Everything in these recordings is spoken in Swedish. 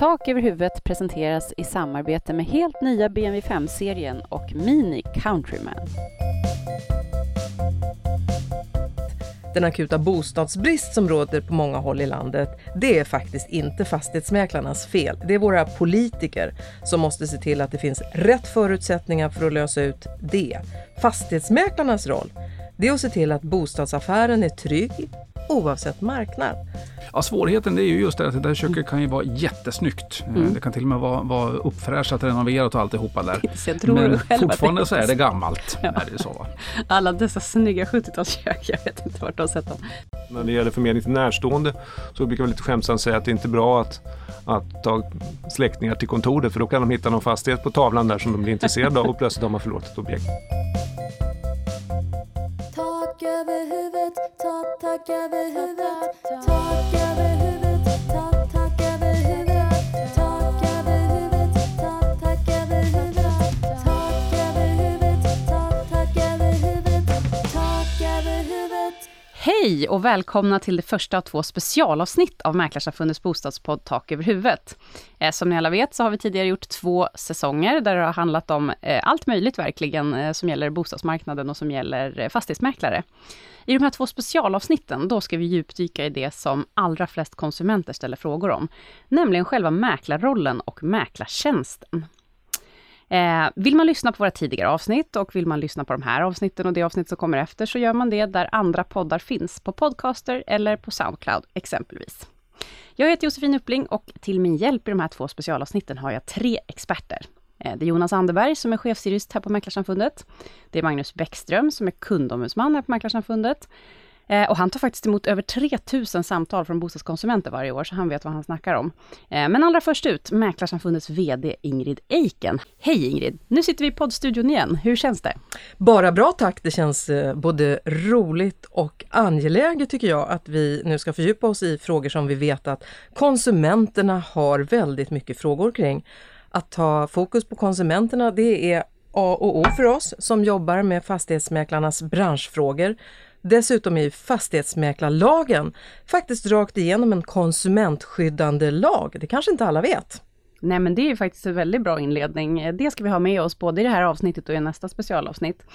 Tak över huvudet presenteras i samarbete med helt nya BMW 5-serien och Mini Countryman. Den akuta bostadsbrist som råder på många håll i landet, det är faktiskt inte fastighetsmäklarnas fel. Det är våra politiker som måste se till att det finns rätt förutsättningar för att lösa ut det. Fastighetsmäklarnas roll, det är att se till att bostadsaffären är trygg oavsett marknad. Ja, svårigheten det är ju just det att det där köket kan ju vara jättesnyggt. Mm. Det kan till och med vara, vara uppfräschat, renoverat och alltihopa där. Men fortfarande så är det gammalt. Ja. Är det så, Alla dessa snygga 70-talskök, jag vet inte vart de har sett dem. När det gäller förmedling till närstående så brukar vi lite skämtsamt säga att det inte är bra att, att ta släktingar till kontoret för då kan de hitta någon fastighet på tavlan där som de blir intresserade av och plötsligt har man förlorat ett objekt tak, tak över Hej och välkomna till det första av två specialavsnitt av Mäklarsamfundets bostadspodd Tak över huvudet. Eh, som ni alla vet så har vi tidigare gjort två säsonger där det har handlat om eh, allt möjligt verkligen eh, som gäller bostadsmarknaden och som gäller fastighetsmäklare. I de här två specialavsnitten, då ska vi djupdyka i det som allra flest konsumenter ställer frågor om, nämligen själva mäklarrollen och mäklartjänsten. Eh, vill man lyssna på våra tidigare avsnitt och vill man lyssna på de här avsnitten och det avsnitt som kommer efter, så gör man det där andra poddar finns, på Podcaster eller på Soundcloud exempelvis. Jag heter Josefin Uppling och till min hjälp i de här två specialavsnitten har jag tre experter. Eh, det är Jonas Anderberg som är chefsjurist här på Mäklarsamfundet. Det är Magnus Bäckström som är kundombudsman här på Mäklarsamfundet. Eh, och han tar faktiskt emot över 3000 samtal från bostadskonsumenter varje år, så han vet vad han snackar om. Eh, men allra först ut, Mäklarsamfundets VD Ingrid Eiken. Hej Ingrid! Nu sitter vi i poddstudion igen. Hur känns det? Bara bra tack! Det känns eh, både roligt och angeläget tycker jag att vi nu ska fördjupa oss i frågor som vi vet att konsumenterna har väldigt mycket frågor kring. Att ta fokus på konsumenterna, det är A och O för oss som jobbar med fastighetsmäklarnas branschfrågor. Dessutom är fastighetsmäklarlagen faktiskt rakt igenom en konsumentskyddande lag. Det kanske inte alla vet. Nej men det är faktiskt en väldigt bra inledning. Det ska vi ha med oss både i det här avsnittet och i nästa specialavsnitt.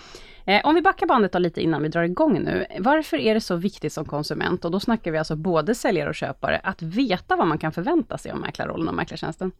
Eh, om vi backar bandet då lite innan vi drar igång nu. Varför är det så viktigt som konsument, och då snackar vi alltså både säljare och köpare, att veta vad man kan förvänta sig av mäklarrollen och mäklartjänsten?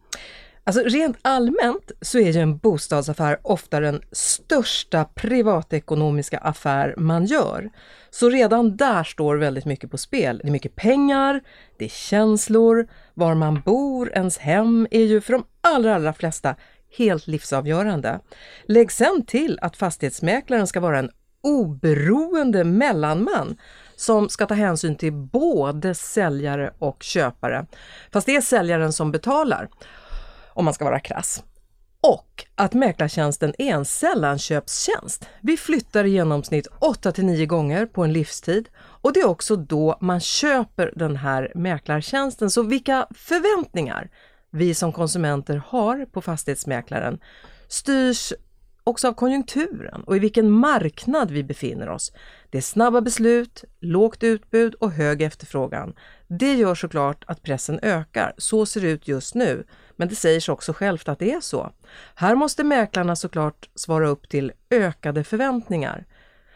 Alltså rent allmänt så är ju en bostadsaffär ofta den största privatekonomiska affär man gör. Så redan där står väldigt mycket på spel. Det är mycket pengar, det är känslor, var man bor, ens hem är ju för de allra, allra flesta helt livsavgörande. Lägg sen till att fastighetsmäklaren ska vara en oberoende mellanman som ska ta hänsyn till både säljare och köpare. Fast det är säljaren som betalar om man ska vara krass. Och att mäklartjänsten är en sällanköpstjänst. Vi flyttar i genomsnitt 8 till 9 gånger på en livstid och det är också då man köper den här mäklartjänsten. Så vilka förväntningar vi som konsumenter har på fastighetsmäklaren styrs också av konjunkturen och i vilken marknad vi befinner oss. Det är snabba beslut, lågt utbud och hög efterfrågan. Det gör såklart att pressen ökar. Så ser det ut just nu. Men det säger sig också självt att det är så. Här måste mäklarna såklart svara upp till ökade förväntningar.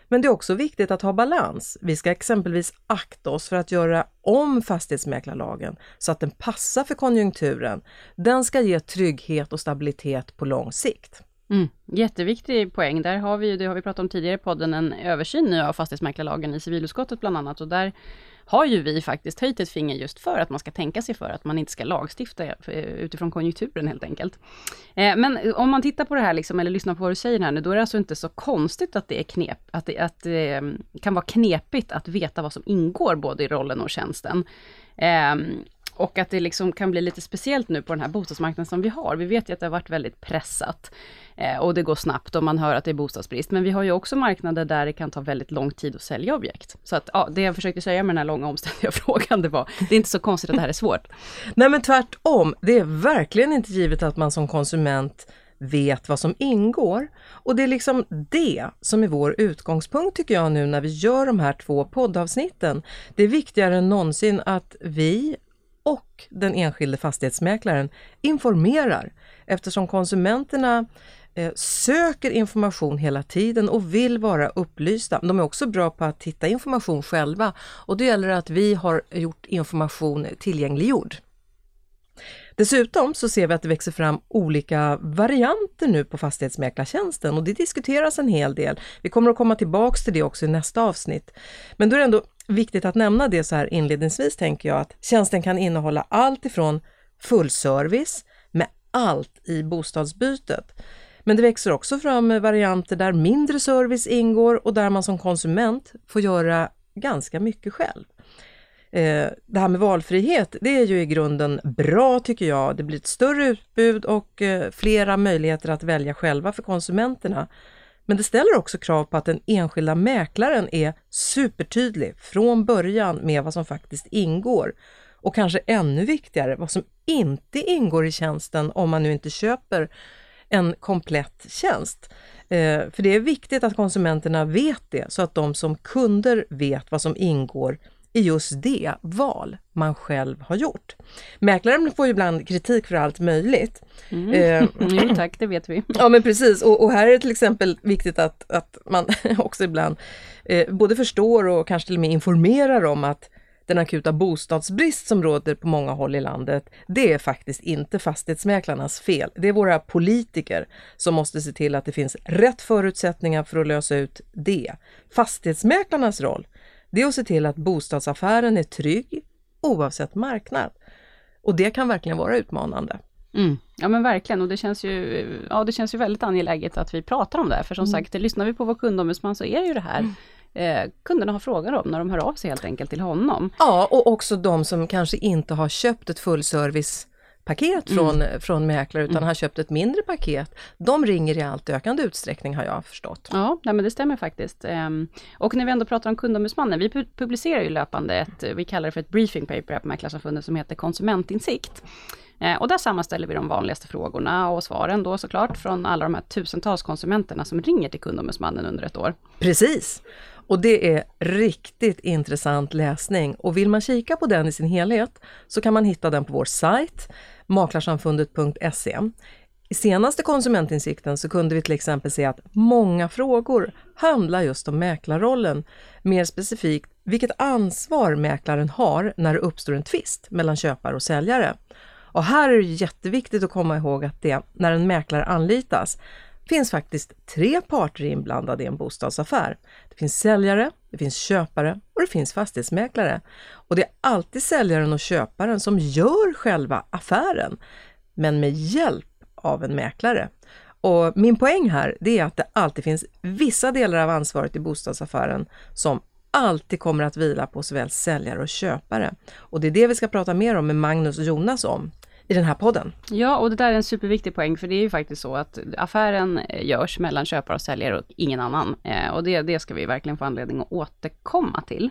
Men det är också viktigt att ha balans. Vi ska exempelvis akta oss för att göra om fastighetsmäklarlagen så att den passar för konjunkturen. Den ska ge trygghet och stabilitet på lång sikt. Mm, jätteviktig poäng. Där har vi, det har vi pratat om tidigare i podden, en översyn nu av fastighetsmäklarlagen i civilutskottet bland annat. Och där har ju vi faktiskt höjt ett finger just för att man ska tänka sig för att man inte ska lagstifta eh, utifrån konjunkturen helt enkelt. Eh, men eh, om man tittar på det här, liksom, eller lyssnar på vad du säger här nu, då är det alltså inte så konstigt att det är knep, att det, att det kan vara knepigt att veta vad som ingår både i rollen och tjänsten. Ehm, och att det liksom kan bli lite speciellt nu på den här bostadsmarknaden som vi har. Vi vet ju att det har varit väldigt pressat eh, och det går snabbt och man hör att det är bostadsbrist. Men vi har ju också marknader där det kan ta väldigt lång tid att sälja objekt. Så att ja, det jag försökte säga med den här långa omständiga frågan, det var, det är inte så konstigt att det här är svårt. Nej men tvärtom, det är verkligen inte givet att man som konsument vet vad som ingår. Och det är liksom det som är vår utgångspunkt tycker jag nu när vi gör de här två poddavsnitten. Det är viktigare än någonsin att vi och den enskilde fastighetsmäklaren informerar eftersom konsumenterna eh, söker information hela tiden och vill vara upplysta. De är också bra på att hitta information själva och det gäller att vi har gjort information tillgängliggjord. Dessutom så ser vi att det växer fram olika varianter nu på fastighetsmäklartjänsten och det diskuteras en hel del. Vi kommer att komma tillbaks till det också i nästa avsnitt. Men då är det ändå viktigt att nämna det så här inledningsvis tänker jag att tjänsten kan innehålla allt ifrån fullservice med allt i bostadsbytet. Men det växer också fram varianter där mindre service ingår och där man som konsument får göra ganska mycket själv. Eh, det här med valfrihet, det är ju i grunden bra tycker jag. Det blir ett större utbud och eh, flera möjligheter att välja själva för konsumenterna. Men det ställer också krav på att den enskilda mäklaren är supertydlig från början med vad som faktiskt ingår. Och kanske ännu viktigare, vad som inte ingår i tjänsten om man nu inte köper en komplett tjänst. Eh, för det är viktigt att konsumenterna vet det så att de som kunder vet vad som ingår i just det val man själv har gjort. Mäklaren får ju ibland kritik för allt möjligt. Mm. Eh, jo tack, det vet vi. Ja men precis och, och, här är det till exempel viktigt att, att man också ibland eh, både förstår och kanske till och med informerar om att den akuta bostadsbrist som råder på många håll i landet, det är faktiskt inte fastighetsmäklarnas fel. Det är våra politiker som måste se till att det finns rätt förutsättningar för att lösa ut det. Fastighetsmäklarnas roll, det är att se till att bostadsaffären är trygg oavsett marknad. Och det kan verkligen vara utmanande. Mm. Ja men verkligen och det känns, ju, ja, det känns ju väldigt angeläget att vi pratar om det här. För som mm. sagt, lyssnar vi på vår kundombudsman så är det ju det här mm. eh, kunderna har frågor om när de hör av sig helt enkelt till honom. Ja och också de som kanske inte har köpt ett fullservice paket från, mm. från mäklare utan mm. har köpt ett mindre paket. De ringer i allt ökande utsträckning har jag förstått. Ja, nej, men det stämmer faktiskt. Um, och när vi ändå pratar om kundombudsmannen, vi publicerar ju löpande ett, vi kallar det för ett briefing paper här på Mäklarsamfundet som heter Konsumentinsikt. Eh, och där sammanställer vi de vanligaste frågorna och svaren då såklart från alla de här tusentals konsumenterna som ringer till kundombudsmannen under ett år. Precis! Och det är riktigt intressant läsning och vill man kika på den i sin helhet så kan man hitta den på vår sajt maklarsamfundet.se. I senaste konsumentinsikten så kunde vi till exempel se att många frågor handlar just om mäklarrollen. Mer specifikt vilket ansvar mäklaren har när det uppstår en tvist mellan köpare och säljare. Och här är det jätteviktigt att komma ihåg att det, när en mäklare anlitas, finns faktiskt tre parter inblandade i en bostadsaffär. Det finns säljare, det finns köpare och det finns fastighetsmäklare. Och det är alltid säljaren och köparen som gör själva affären, men med hjälp av en mäklare. Och min poäng här, det är att det alltid finns vissa delar av ansvaret i bostadsaffären som alltid kommer att vila på såväl säljare och köpare. Och det är det vi ska prata mer om med Magnus och Jonas om i den här podden. Ja, och det där är en superviktig poäng, för det är ju faktiskt så att affären eh, görs mellan köpare och säljare och ingen annan. Eh, och det, det ska vi verkligen få anledning att återkomma till.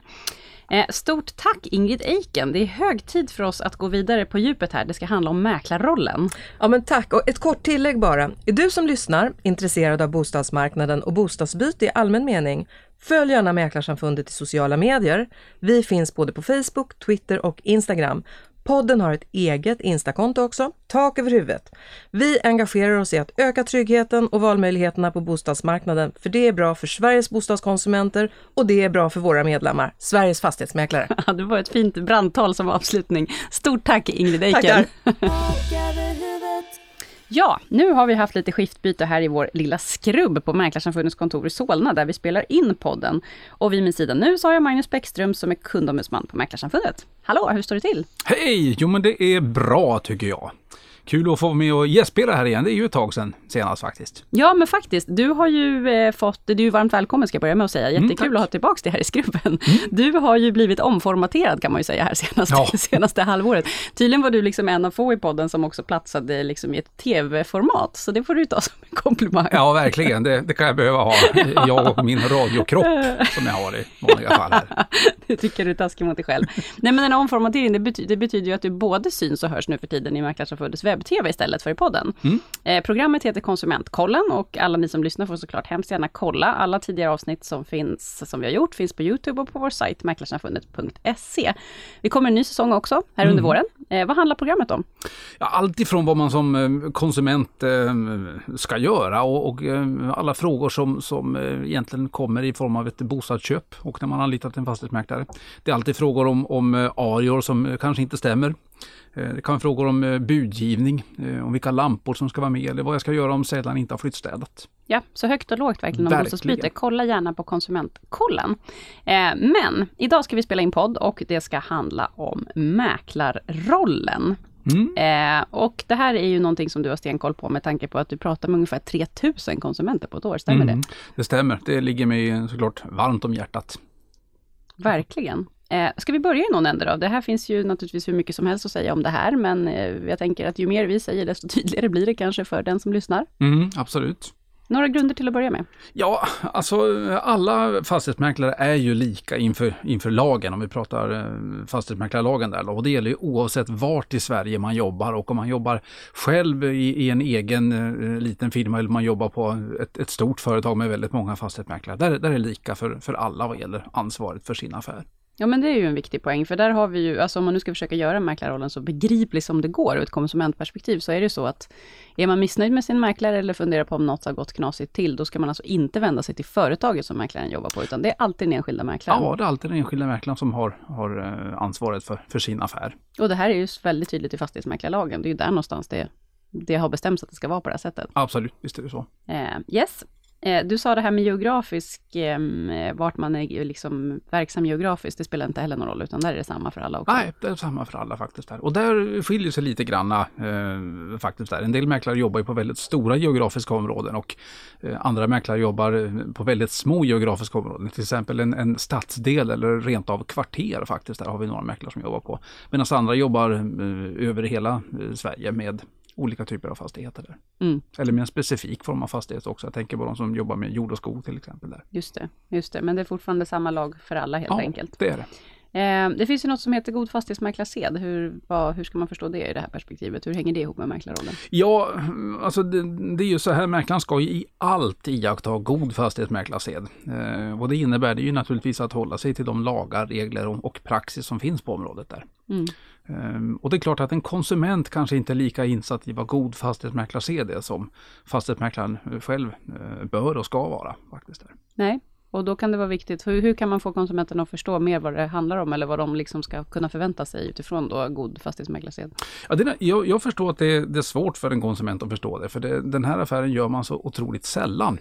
Eh, stort tack Ingrid Eiken. Det är hög tid för oss att gå vidare på djupet här. Det ska handla om mäklarrollen. Ja men tack och ett kort tillägg bara. Är du som lyssnar intresserad av bostadsmarknaden och bostadsbyte i allmän mening? Följ gärna Mäklarsamfundet i sociala medier. Vi finns både på Facebook, Twitter och Instagram. Podden har ett eget Instakonto också, Tak över huvudet. Vi engagerar oss i att öka tryggheten och valmöjligheterna på bostadsmarknaden, för det är bra för Sveriges bostadskonsumenter och det är bra för våra medlemmar, Sveriges fastighetsmäklare. Ja, det var ett fint brandtal som avslutning. Stort tack Ingrid Eiken! Ja, nu har vi haft lite skiftbyte här i vår lilla skrubb på Mäklarsamfundets kontor i Solna, där vi spelar in podden. Och vid min sida nu så har jag Magnus Bäckström som är kundombudsman på Mäklarsamfundet. Hallå, hur står det till? Hej! Jo men det är bra tycker jag. Kul att få vara med och gästspela här igen. Det är ju ett tag sedan senast faktiskt. Ja, men faktiskt. Du har ju eh, fått, du är varmt välkommen ska jag börja med att säga. Jättekul mm, att ha tillbaka dig här i skrubben. Mm. Du har ju blivit omformaterad kan man ju säga här senaste, ja. senaste halvåret. Tydligen var du liksom en av få i podden som också platsade liksom i ett tv-format, så det får du ta som en komplimang. Ja, verkligen. Det, det kan jag behöva ha. Jag och min radiokropp som jag har i vanliga fall. Här. det tycker du är taskig mot dig själv. Nej, men en omformatering, det, bety det betyder ju att du både syns och hörs nu för tiden i Mäklarsamfundets webb webb-tv istället för i podden. Mm. Eh, programmet heter Konsumentkollen och alla ni som lyssnar får såklart hemskt gärna kolla. Alla tidigare avsnitt som finns, som vi har gjort, finns på Youtube och på vår sajt mäklarsamfundet.se. Vi kommer en ny säsong också här mm. under våren. Eh, vad handlar programmet om? Ja, allt ifrån vad man som eh, konsument eh, ska göra och, och eh, alla frågor som, som eh, egentligen kommer i form av ett bostadsköp och när man anlitat en fastighetsmäklare. Det är alltid frågor om, om eh, arior som kanske inte stämmer. Det kan vara frågor om budgivning, om vilka lampor som ska vara med eller vad jag ska göra om sällan inte har flyttstädat. Ja, så högt och lågt verkligen om bostadsbyte. Kolla gärna på Konsumentkollen. Eh, men idag ska vi spela in podd och det ska handla om mäklarrollen. Mm. Eh, och det här är ju någonting som du har stenkoll på med tanke på att du pratar med ungefär 3000 konsumenter på ett år, stämmer mm. det? Det stämmer, det ligger mig såklart varmt om hjärtat. Verkligen. Eh, ska vi börja i någon ände då? Det här finns ju naturligtvis hur mycket som helst att säga om det här, men eh, jag tänker att ju mer vi säger, desto tydligare blir det kanske för den som lyssnar. Mm, absolut. Några grunder till att börja med? Ja, alltså alla fastighetsmäklare är ju lika inför, inför lagen om vi pratar eh, fastighetsmäklarlagen där. Och det gäller ju oavsett vart i Sverige man jobbar och om man jobbar själv i, i en egen eh, liten firma eller man jobbar på ett, ett, stort företag med väldigt många fastighetsmäklare. Där, där är det lika för, för alla vad gäller ansvaret för sin affär. Ja men det är ju en viktig poäng, för där har vi ju, alltså om man nu ska försöka göra mäklarrollen så begriplig som det går ur ett konsumentperspektiv, så är det så att är man missnöjd med sin mäklare eller funderar på om något har gått knasigt till, då ska man alltså inte vända sig till företaget som mäklaren jobbar på, utan det är alltid den enskilda mäklaren. Ja, det är alltid den enskilda mäklaren som har, har eh, ansvaret för, för sin affär. Och det här är ju väldigt tydligt i fastighetsmäklarlagen, det är ju där någonstans det, det har bestämts att det ska vara på det här sättet. Absolut, visst är det så. Uh, yes, Eh, Eh, du sa det här med geografisk, ehm, eh, vart man är liksom verksam geografiskt, det spelar inte heller någon roll, utan där är det samma för alla också? Nej, det är samma för alla faktiskt. Där. Och där skiljer sig lite granna eh, faktiskt. där. En del mäklare jobbar ju på väldigt stora geografiska områden och eh, andra mäklare jobbar eh, på väldigt små geografiska områden. Till exempel en, en stadsdel eller rent av kvarter faktiskt. Där har vi några mäklare som jobbar på. Medan andra jobbar eh, över hela Sverige med olika typer av fastigheter där. Mm. Eller med en specifik form av fastighet också. Jag tänker på de som jobbar med jord och skog till exempel. Där. Just det, just det. men det är fortfarande samma lag för alla helt ja, enkelt. det är det. Eh, det finns ju något som heter god fastighetsmäklarsed. Hur, vad, hur ska man förstå det i det här perspektivet? Hur hänger det ihop med mäklarrollen? Ja, alltså det, det är ju så här, mäklaren ska ju i allt iaktta god fastighetsmäklarsed. Eh, och det innebär det ju naturligtvis att hålla sig till de lagar, regler och, och praxis som finns på området där. Mm. Ehm, och det är klart att en konsument kanske inte är lika insatt i vad god fastighetsmäklarsed är som fastighetsmäklaren själv eh, bör och ska vara. faktiskt. Nej, och då kan det vara viktigt, hur, hur kan man få konsumenterna att förstå mer vad det handlar om eller vad de liksom ska kunna förvänta sig utifrån då god fastighetsmäklarsed? Ja, det, jag, jag, förstår att det, det, är svårt för en konsument att förstå det, för det, den här affären gör man så otroligt sällan.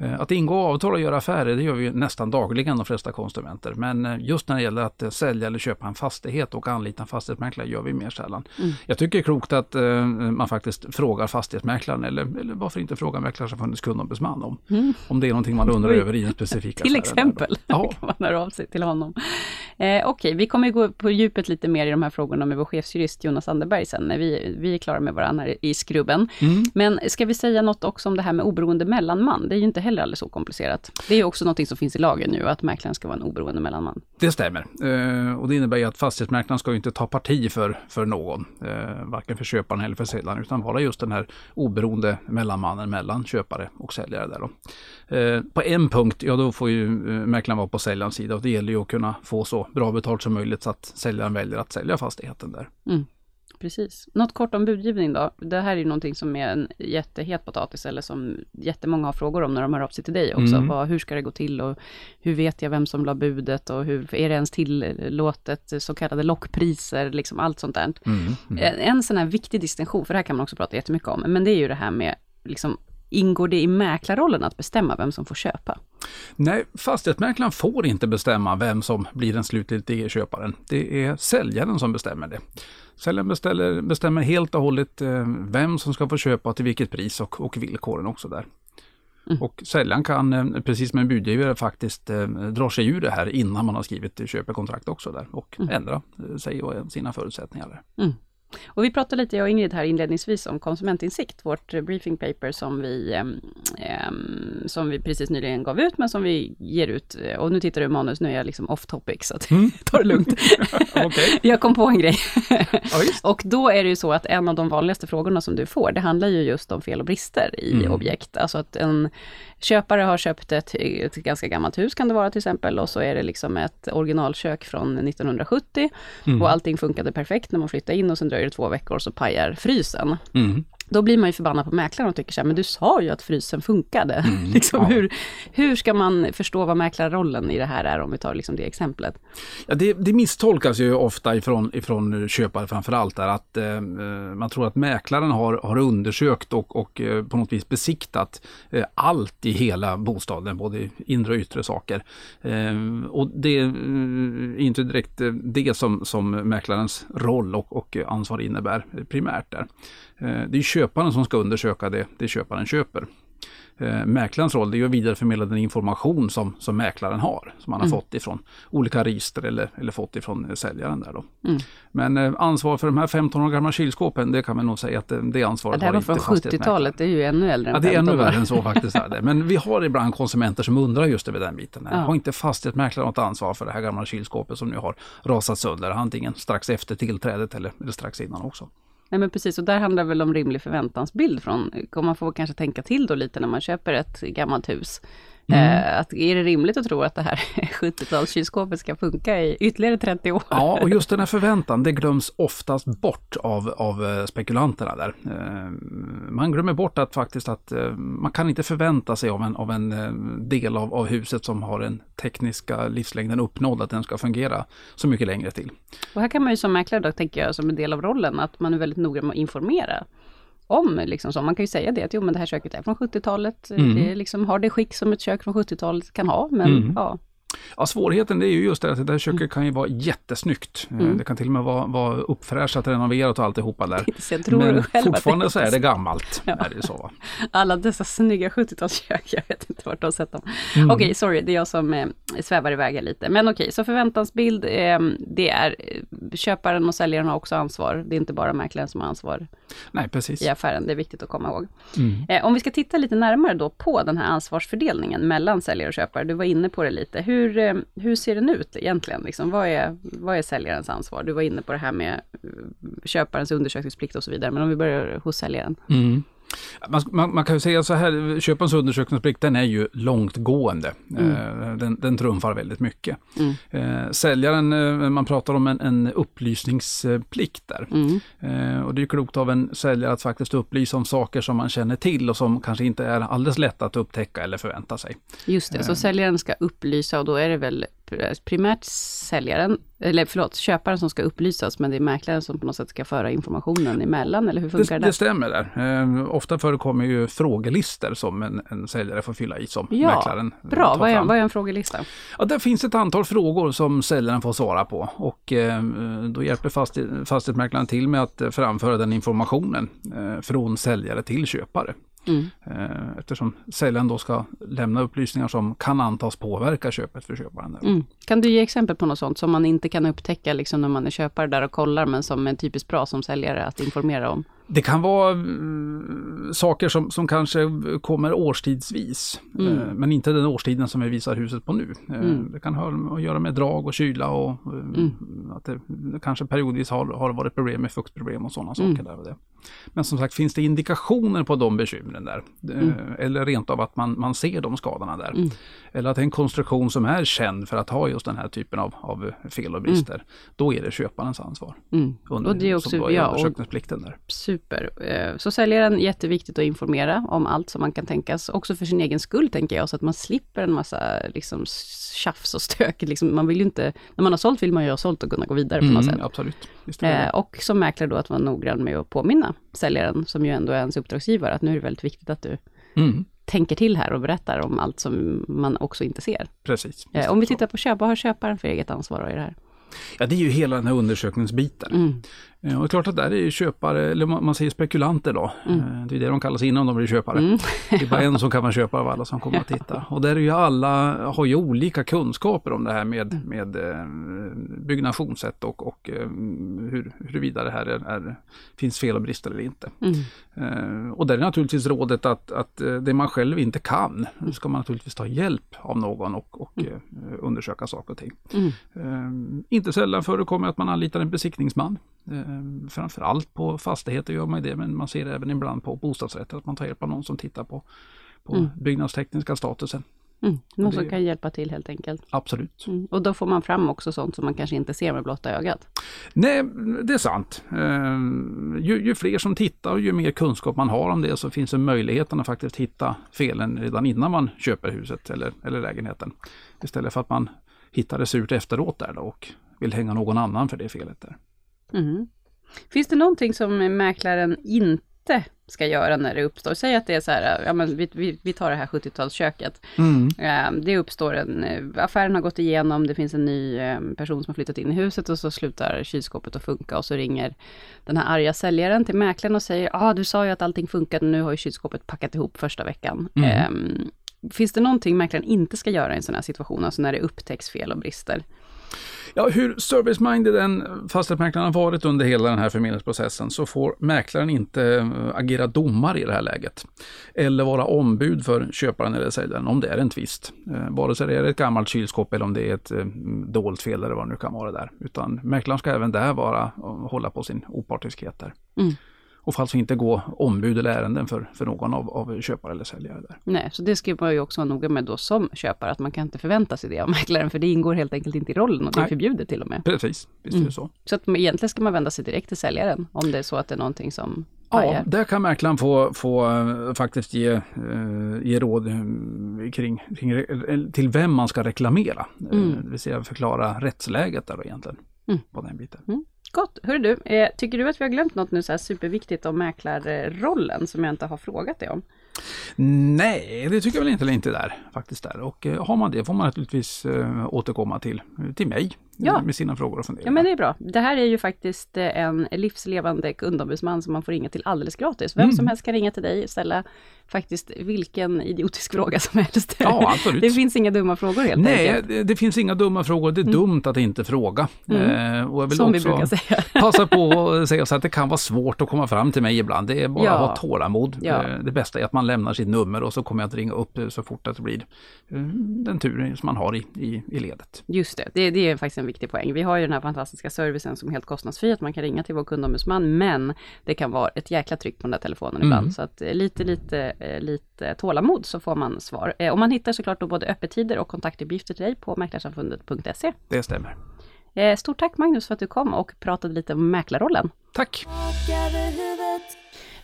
Eh, att ingå avtal och göra affärer, det gör vi nästan dagligen de flesta konsumenter. Men eh, just när det gäller att eh, sälja eller köpa en fastighet och anlita en fastighetsmäklare gör vi mer sällan. Mm. Jag tycker det är klokt att man faktiskt frågar fastighetsmäklaren eller, eller varför inte fråga Mäklarsamfundets kundombudsman om, mm. om det är någonting man undrar över i en specifik affär. Till exempel, ja. kan man höra av sig till honom. Eh, Okej, okay, vi kommer gå på djupet lite mer i de här frågorna med vår chefsjurist Jonas Anderberg sen, när vi, vi är klara med varandra i skrubben. Mm. Men ska vi säga något också om det här med oberoende mellanman? Det är ju inte heller alldeles okomplicerat. Det är också något som finns i lagen nu, att mäklaren ska vara en oberoende mellanman. Det stämmer. Eh, och det innebär ju att fastighetsmäklaren ska inte ta parti för, för någon, eh, varken för köparen eller för säljaren, utan vara just den här oberoende mellanmannen mellan köpare och säljare. Där då. Eh, på en punkt, ja då får ju eh, mäklaren vara på säljarens sida och det gäller ju att kunna få så bra betalt som möjligt så att säljaren väljer att sälja fastigheten där. Mm. Precis. Något kort om budgivning då. Det här är ju någonting som är en jättehet potatis eller som jättemånga har frågor om när de hör av sig till dig också. Mm. Vad, hur ska det gå till och hur vet jag vem som la budet och hur är det ens tillåtet så kallade lockpriser, liksom allt sånt där. Mm. Mm. En sån här viktig distinktion, för det här kan man också prata jättemycket om, men det är ju det här med liksom Ingår det i mäklarrollen att bestämma vem som får köpa? Nej, fastighetsmäklaren får inte bestämma vem som blir den slutgiltiga köparen. Det är säljaren som bestämmer det. Säljaren beställer, bestämmer helt och hållet eh, vem som ska få köpa till vilket pris och, och villkoren också där. Mm. Och säljaren kan, eh, precis som en budgivare, faktiskt eh, dra sig ur det här innan man har skrivit köpekontrakt också där och mm. ändra sig och sina förutsättningar. Mm. Och vi pratade lite, jag och Ingrid här inledningsvis om konsumentinsikt, vårt eh, briefing paper som vi, ehm, som vi precis nyligen gav ut, men som vi ger ut. eh, Och nu tittar du manus, nu är jag liksom off topic, så att ta det lugnt. Okej. jag kom på en grej. Ja. Och då är det ju så att en av de vanligaste frågorna som du får, det handlar ju just om fel och brister i Mm. objekt. Alltså att en köpare har köpt ett, ett ganska gammalt hus kan det vara till exempel, och så är det liksom ett originalkök från 1970 Mm. och allting funkade perfekt när man flyttade in och sen dröjer det två veckor så pajar frysen. Mm. Då blir man ju förbannad på mäklaren och tycker så här, men du sa ju att frysen funkade. liksom, Mm. ja. hur, hur ska man förstå vad mäklarrollen i det här är, om vi tar liksom det exemplet? Ja, det, det misstolkas ju ofta ifrån, ifrån köpare framförallt där att eh, man tror att mäklaren har, har undersökt och, och eh, på något vis besiktat eh, allt i hela bostaden, både inre och yttre saker. Eh, och det eh, är inte direkt eh, det som, som mäklarens roll och, och ansvar innebär eh, primärt där. Eh, det är köparen som ska undersöka det, det köparen köper. Eh, mäklarens roll det är ju att vidareförmedla den information som, som mäklaren har, som han har fått ifrån olika register eller, eller fått ifrån eh, säljaren. Där då. Mm. Men eh, ansvar för de här 15 år gamla kylskåpen, det kan man nog säga att det, det Ja, ansvaret det här var från fastighetsmäklaren. 70-talet, det är ju ännu äldre än Ja, det är 15 ännu värre än så faktiskt. Är det. Men vi har ibland konsumenter som undrar just över den biten. Ja. Har inte fastighetsmäklaren något ansvar för det här gamla kylskåpet som nu har rasat sönder, antingen strax efter tillträdet eller, eller strax innan också? Nej men precis, och där handlar det väl om rimlig förväntansbild från, man får kanske tänka till då lite när man köper ett gammalt hus. Mm. Eh, att är det rimligt att tro att det här 70-talskylskåpet ska funka i ytterligare 30 år? Ja, och just den här förväntan, det glöms oftast bort av, av eh, spekulanterna där. Eh, Man glömmer bort att faktiskt att man kan inte förvänta sig av en, av en del av, av huset som har den tekniska livslängden uppnådd att den ska fungera så mycket längre till. Och här kan man ju som mäklare då, tänker jag, som en del av rollen, att man är väldigt noga med att informera om, liksom så. Man kan ju säga det, att jo men det här köket är från 70-talet, Mm. det liksom, har det skick som ett kök från 70-talet kan ha, men Mm. ja. Ja, svårigheten är ju just det att det där köket kan ju vara jättesnyggt. Eh, Mm. Det kan till och med vara, vara uppfräschat, renoverat och alltihopa där. Jag tror Men själv att fortfarande så är det gammalt. Ja. Är det så? Alla dessa snygga 70-talskök, jag vet inte vart de har sett dem. Mm. Okej, sorry, det är jag som eh, svävar iväg här lite. Men okej, så förväntansbild, eh, det är eh, köparen och säljaren har också ansvar. Det är inte bara mäklaren som har ansvar Nej, precis. i affären, det är viktigt att komma ihåg. Mm. Eh, om vi ska titta lite närmare då på den här ansvarsfördelningen mellan säljare och köpare, du var inne på det lite. Hur, hur, eh, hur ser den ut egentligen? Liksom, vad, är, vad är säljarens ansvar? Du var inne på det här med eh, köparens undersökningsplikt och så vidare, men om vi börjar hos säljaren. Mm. Man, man, man kan ju säga så här, köparens undersökningsplikt den är ju långtgående. Eh, Den, den trumfar väldigt mycket. Mm. Eh, säljaren, eh, man pratar om en, en upplysningsplikt där. Mm. Och det är klokt av en säljare att faktiskt upplysa om saker som man känner till och som kanske inte är alldeles lätta att upptäcka eller förvänta sig. Just det, så säljaren ska upplysa och då är det väl primärt säljaren, eller förlåt, köparen som ska upplysas, men det är mäklaren som på något sätt ska föra informationen emellan, eller hur funkar Det, det? det stämmer där. Eh, ofta förekommer ju frågelister som en, en säljare får fylla i som Ja, mäklaren eh, Bra, vad är, vad är en frågelista? Ja, där finns ett antal frågor som säljaren får svara på och eh, då hjälper fastig- fastighetsmäklaren till med att eh, framföra den informationen eh, från säljare till köpare. Mm. Eh, eftersom säljaren då ska lämna upplysningar som kan antas påverka köpet för köparen. Mm. Kan du ge exempel på något sånt som man inte kan upptäcka liksom när man är köpare där och kollar, men som är typiskt bra som säljare att informera om? Det kan vara mm, saker som, som kanske kommer årstidsvis, Mm. eh, men inte den årstiden som vi visar huset på nu. Eh, Mm. Det kan ha att göra med drag och kyla och eh, Mm. att det, kanske periodvis har, har varit problem med fuktproblem och sådana Mm. saker. Där och det. Men som sagt, finns det indikationer på de bekymren där? Eh, Mm. Eller rent av att man, man ser de skadorna där. Mm. Eller att det är en konstruktion som är känd för att ha just den här typen av, av fel och brister. Då är det köparens ansvar. Mm. Under, Och det är också, som då är ja, undersökningsplikten där. Super. Eh, Så säljaren, jätteviktigt att informera om allt som man kan tänkas, också för sin egen skull tänker jag, så att man slipper en massa liksom, tjafs och stök. Liksom, man vill ju inte, när man har sålt vill man ju ha sålt och kunna gå vidare på något sätt. Mm, absolut. Är det. Eh, och som mäklare då att vara noggrann med att påminna säljaren, som ju ändå är ens uppdragsgivare, att nu är det väldigt viktigt att du Mm, tänker till här och berättar om allt som man också inte ser. precis. Eh, om vi tittar på köp, vad har köparen för eget ansvar i det här? Ja, det är ju hela den här undersökningsbiten. Mm. Ja, och det är klart att där är köpare, eller man säger spekulanter då. Mm. Eh, Det är det de kallas innan de blir köpare. Mm. Det är bara en som kan vara köpare av alla som kommer att titta. Och där är ju alla, har ju olika kunskaper om det här med, Mm. med eh, byggnationssätt och, och eh, hur, huruvida det här är, är, finns fel och brister eller inte. Mm. Eh, och där är naturligtvis rådet att, att eh, det man själv inte kan, Mm. ska man naturligtvis ta hjälp av någon och, och eh, undersöka saker och ting. Mm. Eh, inte sällan förekommer att man anlitar en besiktningsman. Eh, framförallt på fastigheter gör man det, men man ser det även ibland på bostadsrätter, att man tar hjälp av någon som tittar på, på Mm. byggnadstekniska statusen. Mm. Någon som kan hjälpa till helt enkelt. Absolut. Mm. Och då får man fram också sånt som man kanske inte ser med blotta ögat. Nej, det är sant. Eh, ju, ju fler som tittar och ju mer kunskap man har om det så finns det möjligheten att faktiskt hitta felen redan innan man köper huset eller, eller lägenheten. Istället för att man hittar det surt efteråt där då och vill hänga någon annan för det felet där. Mm. Finns det någonting som mäklaren inte ska göra när det uppstår? Säg att det är så här, ja, men vi, vi, vi tar det här 70-talsköket. Eh, Det uppstår en, eh, affären har gått igenom, det finns en ny eh, person som har flyttat in i huset och så slutar kylskåpet att funka och så ringer den här arga säljaren till mäklaren och säger, ja ah, du sa ju att allting funkade, nu har ju kylskåpet packat ihop första veckan. Mm. Eh, Finns det någonting mäklaren inte ska göra i en sån här situation, alltså när det upptäcks fel och brister? Ja, hur service-minded en fastighetsmäklaren har varit under hela den här förmedlingsprocessen så får mäklaren inte eh, agera domare i det här läget. Eller vara ombud för köparen eller säljaren om det är en tvist. Eh, vare sig det är ett gammalt kylskåp eller om det är ett eh, dolt fel eller vad det nu kan vara där. Utan mäklaren ska även där vara hålla på sin opartiskhet där. Mm. Och får alltså inte gå ombud eller ärenden för, för någon av, av köpare eller säljare där. Nej, så det ska man ju också vara noga med då som köpare, att man kan inte förvänta sig det av mäklaren, för det ingår helt enkelt inte i rollen och det är förbjudet till och med. Precis, visst är Mm. det så. Så att egentligen ska man vända sig direkt till säljaren, om det är så att det är någonting som Ja, där kan mäklaren få, få eh, faktiskt ge, eh, ge råd eh, kring, kring till vem man ska reklamera. Mm. Det vill säga förklara rättsläget där då egentligen. Mm. På den biten. Gott. Hörru du, eh, tycker du att vi har glömt något nu så här superviktigt om mäklarrollen som jag inte har frågat dig om? Nej, det tycker jag väl inte, eller inte där faktiskt. där. Och eh, har man det får man naturligtvis eh, återkomma till, till mig Ja. med sina frågor och funderingar. Ja men det är bra. Det här är ju faktiskt eh, en livslevande kundombudsman som man får ringa till alldeles gratis. Vem Mm. som helst kan ringa till dig och ställa faktiskt vilken idiotisk fråga som helst. Ja, absolut. Det finns inga dumma frågor helt Nej, enkelt. det, det finns inga dumma frågor. Det är dumt att inte fråga. Mm. Eh, och jag vill Som vi också brukar säga. passa på att säga så att det kan vara svårt att komma fram till mig ibland. Det är bara Ja. att ha tålamod. Ja. Eh, Det bästa är att man lämnar sitt nummer och så kommer jag att ringa upp så fort att det blir den tur som man har i, i, i ledet. Just det, det, det är faktiskt en viktig poäng. Vi har ju den här fantastiska servicen som är helt kostnadsfri, att man kan ringa till vår kundombudsman, men det kan vara ett jäkla tryck på den där telefonen Mm. ibland. Så att eh, lite, lite, eh, lite tålamod så får man svar. Eh, Och man hittar såklart då både öppettider och kontaktuppgifter till dig på mäklarsamfundet.se. Det stämmer. Stort tack Magnus för att du kom och pratade lite om mäklarrollen. Tack!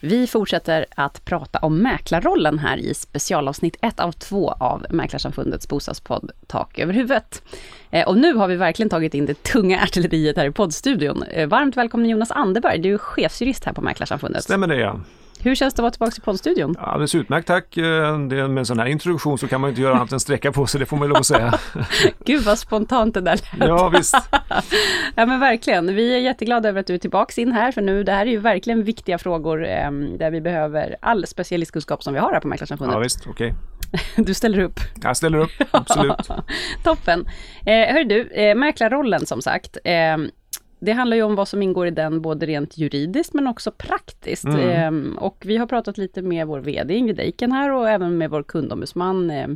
Vi fortsätter att prata om mäklarrollen här i specialavsnitt 1 av 2 av Mäklarsamfundets bostadspodd Tak över huvudet. Eh, och nu har vi verkligen tagit in det tunga artilleriet här i poddstudion. Eh, varmt välkommen Jonas Anderberg, du är chefsjurist här på Mäklarsamfundet. Stämmer det ja. Hur känns det att vara tillbaka i poddstudion? Alldeles utmärkt tack. Eh, Det, med en sån här introduktion så kan man inte göra annat än sträcka på sig, det får man ju lov att säga. Gud vad spontant det där lät. Ja visst. Ja men verkligen, vi är jätteglada över att du är tillbaka in här, för nu det här är ju verkligen viktiga frågor eh, där vi behöver all specialistkunskap som vi har här på Mäklarsamfundet. Ja visst, okej. Du ställer upp. Jag ställer upp, absolut. Toppen. Eh, hör du, eh, mäklarrollen som sagt. Eh, det handlar ju om vad som ingår i den både rent juridiskt men också praktiskt. Mm. Eh, och vi har pratat lite med vår VD Ingrid Eiken här och även med vår kundombudsman eh,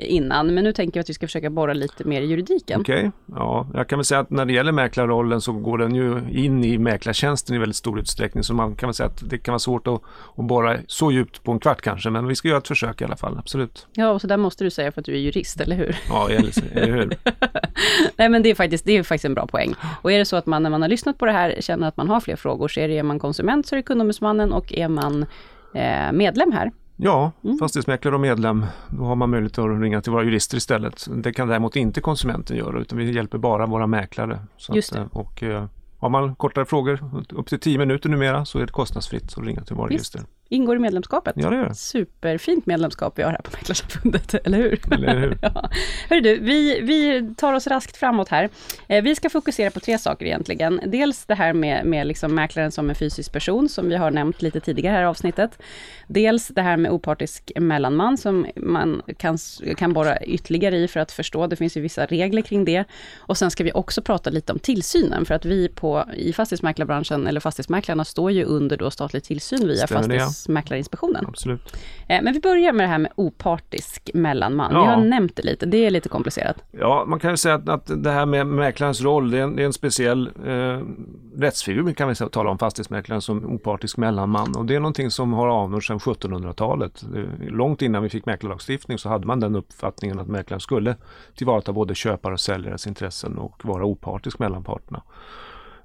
innan. Men nu tänker jag att vi ska försöka borra lite mer i juridiken. Okej, ja, jag kan väl säga att när det gäller mäklarrollen så går den ju in i mäklartjänsten i väldigt stor utsträckning. Så man kan väl säga att det kan vara svårt att, att borra så djupt på en kvart kanske. Men vi ska göra ett försök i alla fall, absolut. Ja, och så där måste du säga för att du är jurist, eller hur? Ja, eller, eller hur? Nej men det är, faktiskt, det är faktiskt en bra poäng. Och är det så att man när man har lyssnat på det här känner att man har fler frågor, så är det är man konsument så är det kundombudsmannen och är man eh, medlem här, Ja, Mm. fastighetsmäklare och medlem, då har man möjlighet att ringa till våra jurister istället. Det kan däremot inte konsumenten göra utan vi hjälper bara våra mäklare. Just att, eh, och, eh, har man kortare frågor, upp till 10 minuter numera, så är det kostnadsfritt att ringa till våra Visst. jurister. Ingår i medlemskapet. Ja, det gör det. Superfint medlemskap vi har här på Mäklarsamfundet, eller hur? Eller hur? ja. Hörru du, vi, vi tar oss raskt framåt här. Eh, vi ska fokusera på tre saker egentligen. Dels det här med, med liksom mäklaren som en fysisk person, som vi har nämnt lite tidigare här i avsnittet. Dels det här med opartisk mellanman, som man kan, kan borra ytterligare i för att förstå. Det finns ju vissa regler kring det. Och sen ska vi också prata lite om tillsynen, för att vi på, i fastighetsmäklarbranschen, eller fastighetsmäklarna, står ju under då statlig tillsyn via Stämmer det, ja. Fastighetsmäklarinspektionen. Absolut. Eh, Men vi börjar med det här med opartisk mellanman. Ja. Vi har nämnt det lite, det är lite komplicerat. Ja, man kan ju säga att, att det här med mäklarens roll, det är en, det är en speciell eh, rättsfigur kan vi tala om fastighetsmäklaren som opartisk mellanman och det är någonting som har anor sedan 1700-talet. Eh, Långt innan vi fick mäklarlagstiftning så hade man den uppfattningen att mäklaren skulle tillvarata både köpare och säljares intressen och vara opartisk mellan parterna.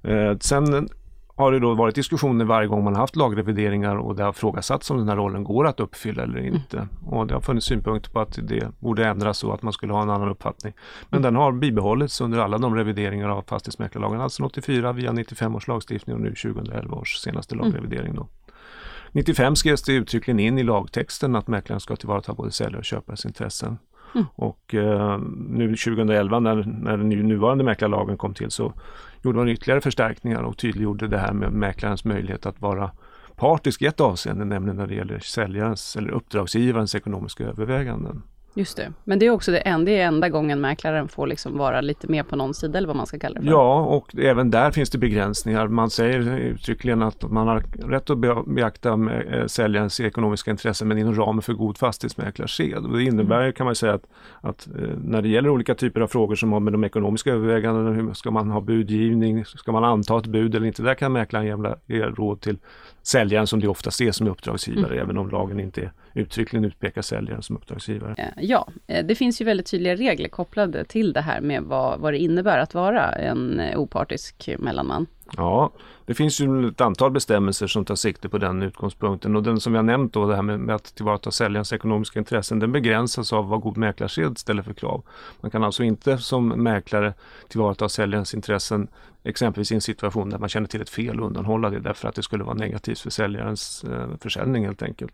Eh, sen har det då varit diskussioner varje gång man har haft lagrevideringar och det har frågasatts om den här rollen går att uppfylla eller inte. Och det har funnits synpunkter på att det borde ändras så att man skulle ha en annan uppfattning. Men den har bibehållits under alla de revideringar av fastighetsmäklarlagen, alltså 84 via 95 års lagstiftning och nu 2011 års senaste lagrevidering. Då. 95 skrevs det uttryckligen in i lagtexten att mäklaren ska tillvarata både säljare och köpares intressen. Mm. Och eh, nu 2011 när, när den nuvarande mäklarlagen kom till så gjorde man ytterligare förstärkningar och tydliggjorde det här med mäklarens möjlighet att vara partisk i ett avseende, nämligen när det gäller säljarens eller uppdragsgivarens ekonomiska överväganden. Just det. Men det är också det enda, det är enda gången mäklaren får liksom vara lite mer på någon sida, eller vad man ska kalla det för. Ja, och även där finns det begränsningar. Man säger uttryckligen att man har rätt att be- beakta eh, säljarens ekonomiska intressen men inom ramen för god fastighetsmäklarsed. Och Det innebär kan man säga att, att eh, när det gäller olika typer av frågor som har med de ekonomiska övervägandena, hur ska man ha budgivning, ska man anta ett bud eller inte, där kan mäklaren ge råd till säljaren som det oftast är som är uppdragsgivare, även om lagen inte är uttryckligen utpekar säljaren som uppdragsgivare. Eh, Ja, eh, det finns ju väldigt tydliga regler kopplade till det här med vad, vad det innebär att vara en eh, opartisk mellanman. Ja, det finns ju ett antal bestämmelser som tar sikte på den utgångspunkten och den som har nämnt då, det här med, med att tillvarata säljarens ekonomiska intressen, den begränsas av vad god mäklarsed ställer för krav. Man kan alltså inte som mäklare tillvarata säljarens intressen exempelvis i en situation där man känner till ett fel och undanhålla det därför att det skulle vara negativt för säljarens eh, försäljning helt enkelt.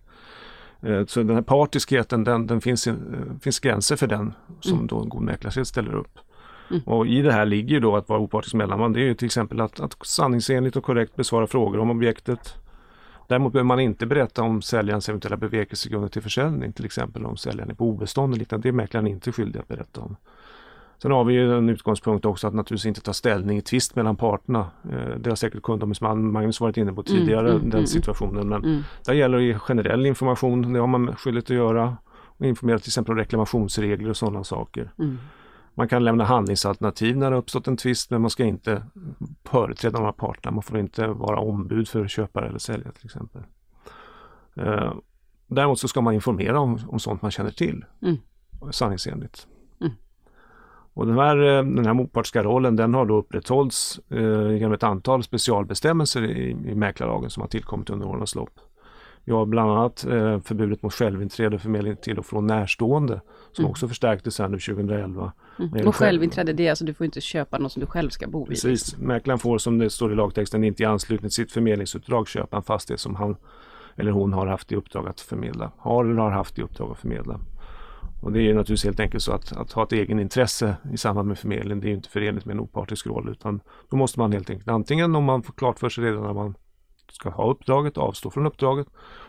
Eh, Så den här partiskheten, den, den finns, eh, finns gränser för den som då en god mäklarsed ställer upp. Och i det här ligger ju då att vara opartisk mellanman. Det är ju till exempel att, att sanningsenligt och korrekt besvara frågor om objektet. Däremot behöver man inte berätta om säljarens eventuella bevekelsegrunder till försäljning, till exempel om säljaren är på obestånd och liknande. Det är mäklaren inte skyldig att berätta om. Sen har vi ju en utgångspunkt också att naturligtvis inte ta ställning i tvist mellan parterna. Eh, Det har säkert kundombudsman Magnus varit inne på tidigare, mm, den mm, situationen. Men Mm. där gäller det generell information, det har man skyldighet att göra. Och informera till exempel om reklamationsregler och sådana saker. Mm. Man kan lämna handlingsalternativ när det har uppstått en tvist men man ska inte företräda de här parterna. Man får inte vara ombud för köpare eller säljare till exempel. Eh, däremot så ska man informera om, om sånt man känner till. Mm. Sanningsenligt. Mm. Och den här, eh, den här motpartska rollen den har då upprätthållits eh, genom ett antal specialbestämmelser i, i mäklarlagen som har tillkommit under årens lopp. Vi har bland annat eh, förbudet mot självinträde och förmedling till och från närstående som Mm. också förstärktes här nu 2011. Vad gäller Och självinträde, det är alltså du får inte köpa något som du själv ska bo i. Precis. Mäklaren får som det står i lagtexten inte i anslutning till sitt förmedlingsuppdrag köpa en fastighet som han eller hon har haft i uppdrag att förmedla. Har eller har haft i uppdrag att förmedla. Och det är ju naturligtvis helt enkelt så att, att ha ett egen intresse i samband med förmedling det är ju inte förenligt med en opartisk roll utan då måste man helt enkelt antingen om man får klart för sig redan när man ska ha uppdraget, avstå från uppdraget.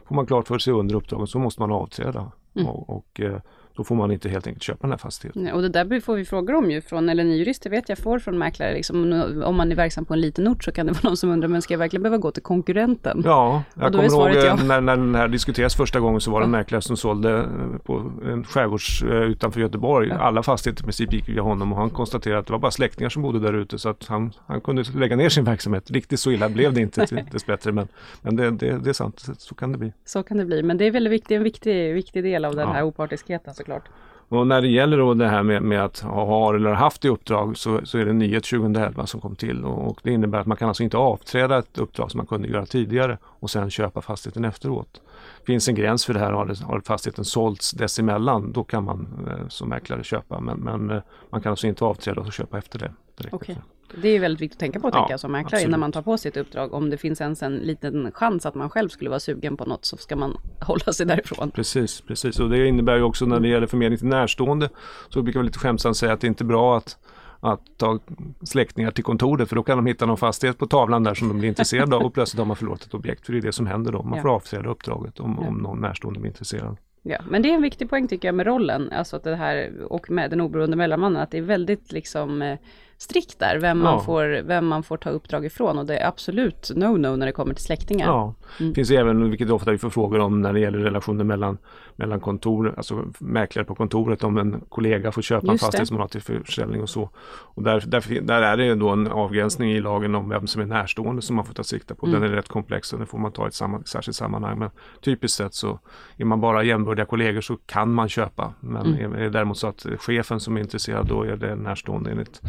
Får man klart för sig under uppdraget så måste man avträda Mm. och, och eh, då får man inte helt enkelt köpa den här fastigheten. Nej, Och det där får vi frågor om ju från, eller ni jurister vet jag får från mäklare, liksom, om man är verksam på en liten ort så kan det vara någon som undrar, men ska jag verkligen behöva gå till konkurrenten? Ja, jag kommer ihåg svaret eh, ja. när, när den här diskuterades första gången så var det en Ja. mäklare som sålde eh, på en skärgårds eh, utanför Göteborg. Ja. Alla fastigheter i princip gick via honom och han konstaterade att det var bara släktingar som bodde där ute så att han, han kunde lägga ner sin verksamhet. Riktigt så illa blev det inte dessbättre men, men det, det, det är sant, så- så kan det bli. Så kan det bli, men det är väldigt viktigt, en viktig, viktig del av den Ja. här opartiskheten såklart. Och när det gäller då det här med, med att ha har eller haft i uppdrag så, så är det en nyhet 2011 som kom till och, och det innebär att man kan alltså inte avträda ett uppdrag som man kunde göra tidigare och sen köpa fastigheten efteråt. Finns en gräns för det här, har, det, har fastigheten sålts dessemellan då kan man eh, som mäklare köpa men, men eh, man kan alltså inte avträda och köpa efter det. direkt Okej. efter. Det är väldigt viktigt att tänka på, Ja, tänker jag, som mäklare absolut. innan man tar på sig ett uppdrag. Om det finns ens en liten chans att man själv skulle vara sugen på något så ska man hålla sig därifrån. Precis, precis. Och det innebär ju också när det gäller förmedling till närstående så brukar vi lite skämtsamt säga att det inte är bra att att ta släktingar till kontoret för då kan de hitta någon fastighet på tavlan där som de blir intresserade av och plötsligt har man förlorat ett objekt. För det är det som händer då. Man Ja. får avsäga uppdraget om, Ja. om någon närstående blir intresserad. Ja, men det är en viktig poäng tycker jag med rollen, alltså att det här och med den oberoende mellanmannen, att det är väldigt liksom eh, strikt där, vem, man Ja. får, vem man får ta uppdrag ifrån och det är absolut no-no när det kommer till släktingar. Ja, Mm. det finns även, vilket ofta vi får frågor om när det gäller relationer mellan, mellan kontor, alltså mäklare på kontoret, om en kollega får köpa en Just det. fastighet som man har till försäljning och så. Och där, där, där är det då en avgränsning i lagen om vem som är närstående som man får ta sikta på. Mm. Den är rätt komplex och den får man ta i ett samman, särskilt sammanhang. Men typiskt sett så är man bara jämbördiga kollegor så kan man köpa. Men Mm. är det däremot så att chefen som är intresserad då är det närstående enligt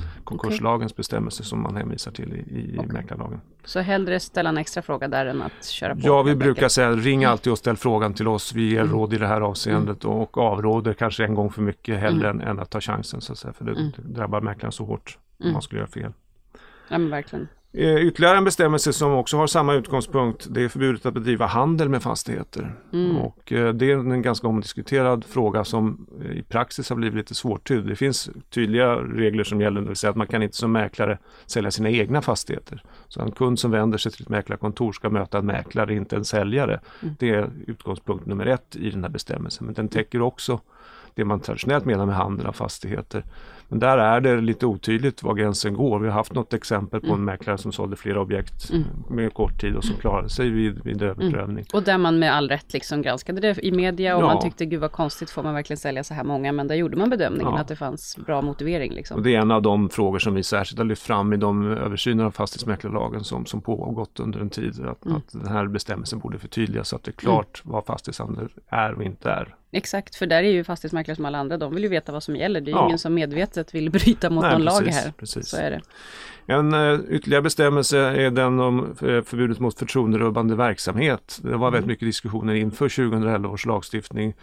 konkurslagens bestämmelser som man hänvisar till i, i Okej. mäklarlagen. Så hellre ställa en extra fråga där än att köra på. Ja, vi brukar enkelt. säga ring alltid och ställ frågan till oss. Vi ger Mm. råd i det här avseendet och avråder kanske en gång för mycket hellre än, än att ta chansen så att säga. För det, Mm. det drabbar mäklaren så hårt om Mm. man skulle göra fel. Ja, men verkligen. Eh, Ytterligare en bestämmelse som också har samma utgångspunkt det är förbudet att bedriva handel med fastigheter. Mm. Och eh, det är en ganska omdiskuterad fråga som eh, i praxis har blivit lite svårtydd. Det finns tydliga regler som gäller, det vill säga att man kan inte som mäklare sälja sina egna fastigheter. Så en kund som vänder sig till ett mäklarkontor ska möta en mäklare, inte en säljare. Mm. Det är utgångspunkt nummer ett i den här bestämmelsen. Men den täcker också det man traditionellt menar med handel av fastigheter. Men där är det lite otydligt var gränsen går. Vi har haft något exempel på en Mm. mäklare som sålde flera objekt Mm. med kort tid och som klarade sig vid, vid överprövning. Och där man med all rätt liksom granskade det i media och Ja. man tyckte gud vad konstigt får man verkligen sälja så här många men där gjorde man bedömningen Ja. att det fanns bra motivering Och liksom. det är en av de frågor som vi särskilt har lyft fram i de översyner av fastighetsmäklarlagen som, som pågått under en tid. Att, Mm. att den här bestämmelsen borde förtydligas så att det är klart vad fastighetshandel är och inte är. Exakt, för där är ju fastighetsmäklare som alla andra, de vill ju veta vad som gäller. Det är ju Ja. ingen som medvetet vill bryta mot Nej, någon lag precis, här. precis. Så är det. En eh, ytterligare bestämmelse är den om eh, förbudet mot förtroenderubbande verksamhet. Det var väldigt mycket diskussioner inför 2011 års lagstiftning.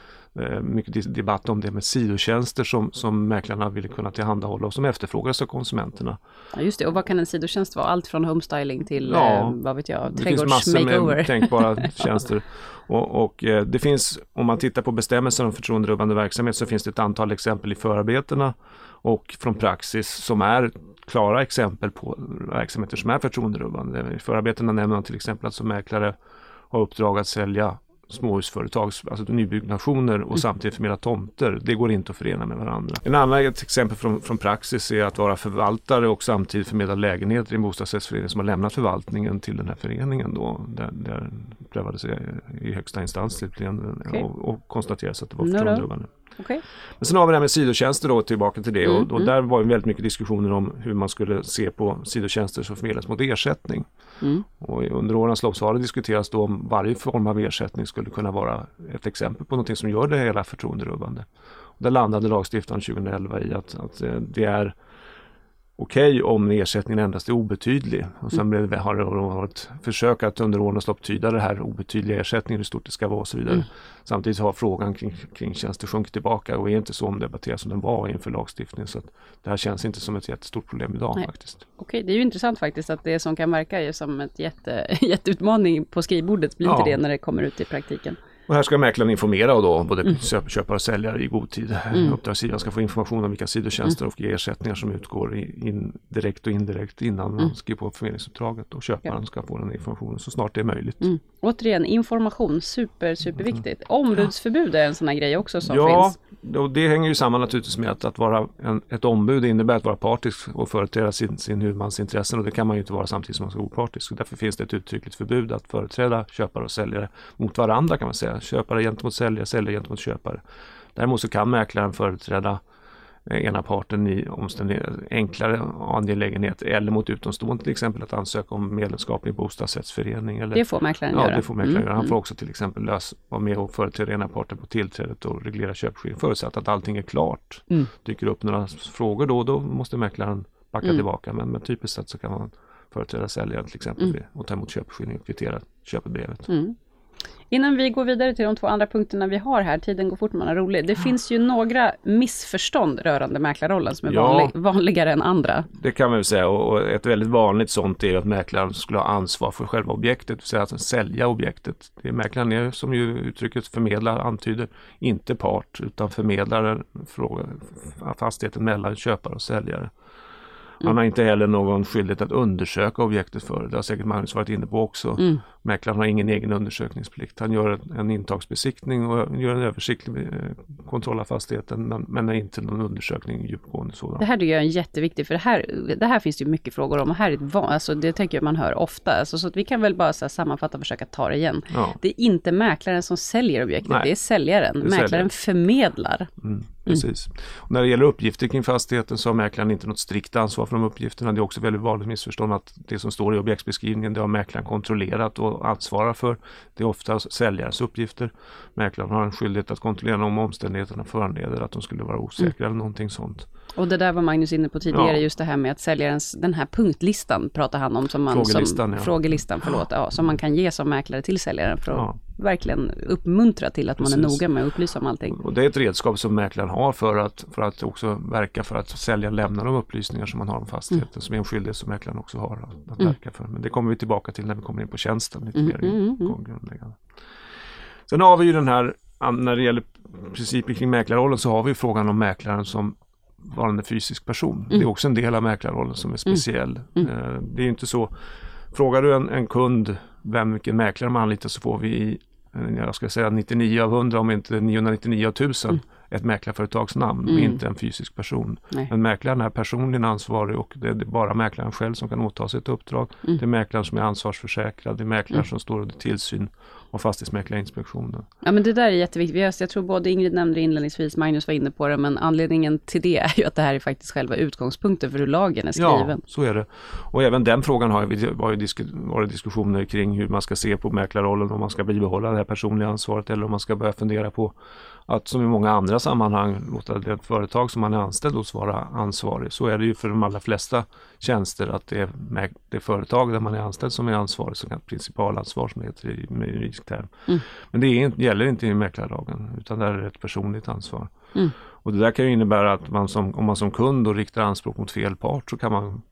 Eh, mycket debatt om det med sidotjänster som, som mäklarna ville kunna tillhandahålla och som efterfrågas av konsumenterna. Ja, just det, och vad kan en sidotjänst vara? Allt från homestyling till, Ja, vad vet jag, Det finns massor med trädgårdsmakeover. tänkbara tjänster. Och, och det finns, om man tittar på bestämmelsen om förtroenderubbande verksamhet så finns det ett antal exempel i förarbetena och från praxis som är klara exempel på verksamheter som är förtroenderubbande. I förarbetena nämner man till exempel att som mäklare har uppdrag att sälja småhusföretag, alltså nybyggnationer och samtidigt förmedla tomter. Det går inte att förena med varandra. En annan ett exempel från, från praxis är att vara förvaltare och samtidigt förmedla lägenheter i en bostadsrättsförening som har lämnat förvaltningen till den här föreningen. Då, där, där prövades i högsta instans slutligen Okej. och, och konstaterades att det var No, no. Okej. Men sen har vi det här med sidotjänster då, tillbaka till det. Mm, och, och mm. där var ju väldigt mycket diskussioner om hur man skulle se på sidotjänster som förmedlas mot ersättning. Mm. Och under årens lopp så har det diskuterats då om varje form av ersättning skulle kunna vara ett exempel på någonting som gör det hela förtroenderubbande. Och där landade lagstiftaren 2011 i att, att eh, det är okej om ersättningen endast är obetydlig. Och sen blev, har det varit försök att under årens lopp tyda det här obetydliga ersättningen, hur stort det ska vara och så vidare. Mm. Samtidigt har frågan kring, kring tjänster sjunkit tillbaka och är inte så omdebatterad som den var inför lagstiftningen. Så det här känns inte som ett jättestort problem idag Nej. faktiskt. Okej, det är ju intressant faktiskt att det som kan verka ju som ett jätte, jätteutmaning på skrivbordet blir Ja. inte det när det kommer ut i praktiken. Och här ska mäklaren informera och då både Mm. köp- köpare och säljare i god tid. Mm. Uppdragsgivaren ska få information om vilka sidotjänster och ersättningar som utgår in, direkt och indirekt innan man Mm. skriver på förmedlingsuppdraget och köparen ska få den informationen så snart det är möjligt. Mm. Återigen, information, super, superviktigt. Ombudsförbud är en sån här grej också som ja, finns. och det hänger ju samman naturligtvis med att, att vara en, ett ombud innebär att vara partisk och företräda sin, sin huvudmans intressen och det kan man ju inte vara samtidigt som man ska vara opartisk. Därför finns det ett uttryckligt förbud att företräda köpare och säljare mot varandra kan man säga. Köpare gentemot säljare, säljare gentemot köpare. Däremot så kan mäklaren företräda eh, ena parten i enklare angelägenhet eller mot utomstående till exempel att ansöka om medlemskap i en bostadsrättsförening. Eller, Det får mäklaren Ja, göra. det får mäklaren Mm, göra. Han får mm. också till exempel lös, vara med och företräda ena parten på tillträdet och reglera köpeskilling förutsatt att allting är klart. Mm. Dyker upp några frågor då, då måste mäklaren backa Mm. tillbaka. Men, men typiskt sett så kan man företräda säljaren till exempel Mm. och ta emot köpeskilling och kvittera köpebrevet. Mm. Innan vi går vidare till de två andra punkterna vi har här, tiden går fort man är rolig. Det finns ju några missförstånd rörande mäklarrollen som är Ja. vanlig, vanligare än andra. Det kan man väl säga och och ett väldigt vanligt sånt är att mäklaren skulle ha ansvar för själva objektet, det vill säga att sälja objektet. Det är mäklaren är, som ju uttrycket förmedlar antyder, inte part utan förmedlaren fråga, fastigheten mellan köpare och säljare. Han har inte heller någon skyldighet att undersöka objektet för det. Det har säkert Magnus varit inne på också. Mm. Mäklaren har ingen egen undersökningsplikt. Han gör en- intagsbesiktning och gör en översiktlig eh, kontroll av fastigheten men, men är inte någon undersökning djupgående sådan. Det här tycker jag är jätteviktigt, för det här, det här finns det ju mycket frågor om och här är ett van, alltså det tänker jag man hör ofta. Alltså, så vi kan väl bara så sammanfatta och försöka ta det igen. Ja. Det är inte mäklaren som säljer objektet, Nej. det är säljaren. är mäklaren säljaren. förmedlar. Mm, precis. Och när det gäller uppgifter kring fastigheten så har mäklaren inte något strikt ansvar för de uppgifterna. Det är också väldigt vanligt missförstånd att det som står i objektsbeskrivningen det har mäklaren kontrollerat och ansvarar för. Det är ofta säljarens uppgifter. Mäklaren har en skyldighet att kontrollera om omständigheterna föranleder att de skulle vara osäkra eller någonting sånt. Och det där var Magnus inne på tidigare, Ja. just det här med att säljarens, den här punktlistan pratar han om som man Frågelistan, som, ja. frågelistan, förlåt, ja, som man kan ge som mäklare till säljaren för att Ja. verkligen uppmuntra till att man är Precis. noga med att upplysa om allting. Och det är ett redskap som mäklaren har för att, för att också verka för att säljaren lämnar de upplysningar som man har om fastigheten som är en skyldighet som mäklaren också har att, att verka för. Men det kommer vi tillbaka till när vi kommer in på tjänsten lite mer mm, mm. grundläggande. Sen har vi ju den här, när det gäller principer kring mäklarrollen så har vi frågan om mäklaren som varande fysisk person. Det är också en del av mäklarrollen som är speciell. Eh, Det är inte så, frågar du en, en kund vem vilken mäklare man anlitar så får vi i, eh, jag ska säga 99 av 100 om inte 999 av 1000 ett mäklarföretags namn och inte en fysisk person. Nej. Men mäklaren är personligen ansvarig och det är bara mäklaren själv som kan åta sig ett uppdrag. Det är mäklaren som är ansvarsförsäkrad, det är mäklaren som står under tillsyn av Fastighetsmäklarinspektionen. Ja men det där är jätteviktigt. Vi Jag tror både Ingrid nämnde det inledningsvis, Magnus var inne på det, men anledningen till det är ju att det här är faktiskt själva utgångspunkten för hur lagen är Ja, skriven. så är det. Och även den frågan har disk- varit diskussioner kring hur man ska se på mäklarrollen, om man ska bibehålla det här personliga ansvaret eller om man ska börja fundera på att som i många andra sammanhang låta det företag som man är anställd hos vara ansvarig. Så är det ju för de allra flesta tjänster att det är det företag där man är anställd som är ansvarig, så kallat principalansvar som heter i juridisk term. Mm. Men det är, gäller inte i mäklarlagen utan där är det ett personligt ansvar. Mm. Och det där kan ju innebära att man som, om man som kund då riktar anspråk mot fel part så kan man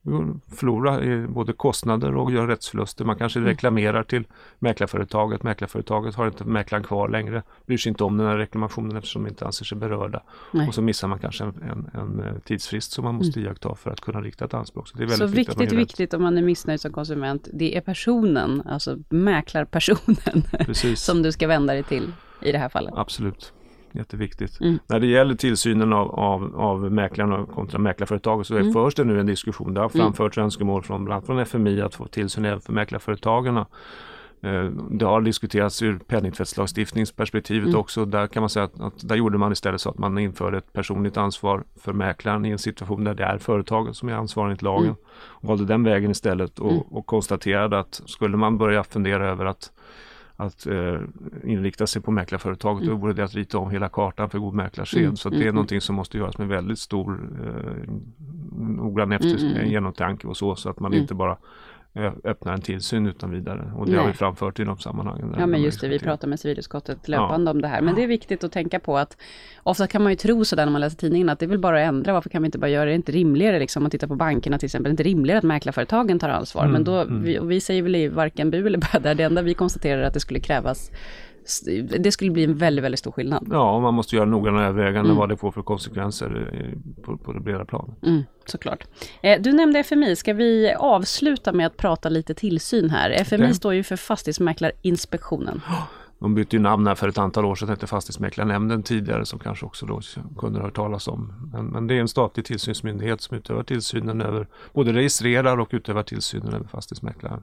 förlora både kostnader och göra rättsförluster. Man kanske Mm. reklamerar till mäklarföretaget. Mäklarföretaget har inte mäklaren kvar längre, bryr sig inte om den här reklamationen eftersom de inte anser sig berörda. Nej. Mm. Och så missar man kanske en, en, en eh, tidsfrist som man måste iaktta för att kunna rikta ett anspråk. Så det är väldigt Så viktigt, viktigt, viktigt om man är missnöjd som konsument, det är personen, alltså mäklarpersonen, som du ska vända dig till i det här fallet. Absolut. Jätteviktigt. Mm. När det gäller tillsynen av, av, av mäklarna kontra mäklarföretaget så Mm. förs det nu en diskussion. Det har framförts önskemål från bland annat från FMI att få tillsyn även för mäklarföretagen. Eh, Det har diskuterats ur penningtvättslagstiftningsperspektivet Mm. också. Där kan man säga att, att där gjorde man istället så att man införde ett personligt ansvar för mäklaren i en situation där det är företaget som är ansvarig enligt lagen. Mm. Och valde den vägen istället och, och konstaterade att skulle man börja fundera över att att eh, inrikta sig på mäklarföretaget, då vore det att rita om hela kartan för god mäklarsed. Mm, Så mm, det är mm. någonting som måste göras med väldigt stor eh, noggrann efter, Mm, mm, mm. genomtanke och så, så att man Mm. inte bara öppnar en tillsyn utan vidare. Och det Nej. har vi framfört i de sammanhangen. Ja men just det, vi pratar med civilutskottet löpande om det här. Men det är viktigt att tänka på att ofta kan man ju tro sådär när man läser tidningen att det är väl bara att ändra, varför kan vi inte bara göra det? Det är inte rimligare liksom, om man tittar på bankerna till exempel, det är inte rimligare att mäklarföretagen tar ansvar. Mm, Men då, vi, och vi säger väl varken bu eller bä där, det enda vi konstaterar är att det skulle krävas, det skulle bli en väldigt, väldigt stor skillnad. Ja, och man måste göra noggranna överväganden Mm. vad det får för konsekvenser eh, på, på det breda planet. Mm, såklart. Eh, du nämnde FMI, ska vi avsluta med att prata lite tillsyn här? FMI Okej. står ju för Fastighetsmäklarinspektionen. De bytte ju namn här för ett antal år sedan, hette Fastighetsmäklarnämnden tidigare som kanske också då kunde ha hört talas om. Men, men det är en statlig tillsynsmyndighet som utövar tillsynen över, både registrerar och utövar tillsynen över fastighetsmäklaren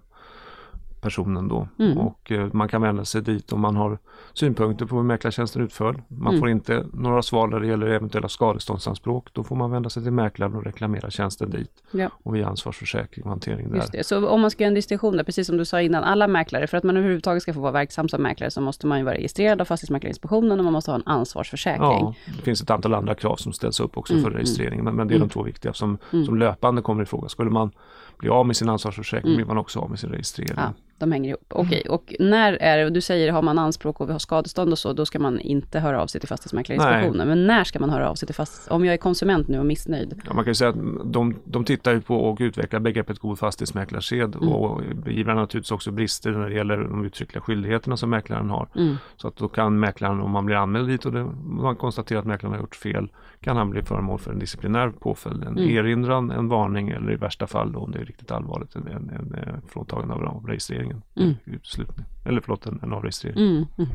personen då. Mm. Och eh, man kan vända sig dit om man har synpunkter på hur mäklartjänsten utför. Man Mm. får inte några svar när det gäller eventuella skadeståndsanspråk. Då får man vända sig till mäklaren och reklamera tjänsten dit. Ja. Och via ansvarsförsäkring och hantering där. Just det. Så om man ska göra en distinktion där, precis som du sa innan, alla mäklare, för att man överhuvudtaget ska få vara verksam som mäklare så måste man ju vara registrerad av Fastighetsmäklarinspektionen och man måste ha en ansvarsförsäkring. Ja, det finns ett antal andra krav som ställs upp också Mm, för mm. registrering. Men, men det är Mm. de två viktiga som, Mm. som löpande kommer i fråga. Skulle man bli av med sin ansvarsförsäkring Mm. blir man också av med sin registrering. Ja. De hänger ihop, okej. Och när är det, och du säger har man anspråk och vi har skadestånd och så, då ska man inte höra av sig till Fastighetsmäklarinspektionen. Men när ska man höra av sig till fast om jag är konsument nu och missnöjd? Ja, man kan ju säga att de, de tittar ju på och utvecklar begreppet god fastighetsmäklarsed Mm. och beivrar naturligtvis också brister när det gäller de uttryckliga skyldigheterna som mäklaren har. Mm. Så att då kan mäklaren, om man blir anmäld dit och det, man konstaterar att mäklaren har gjort fel, kan han bli föremål för en disciplinär påföljd, en Mm. erinran, en varning eller i värsta fall då, om det riktigt allvarligt, en, en, en, en fråntagande av avregistreringen. Mm. Uteslutning. Eller förlåt, en, en avregistrering. Mm. Mm.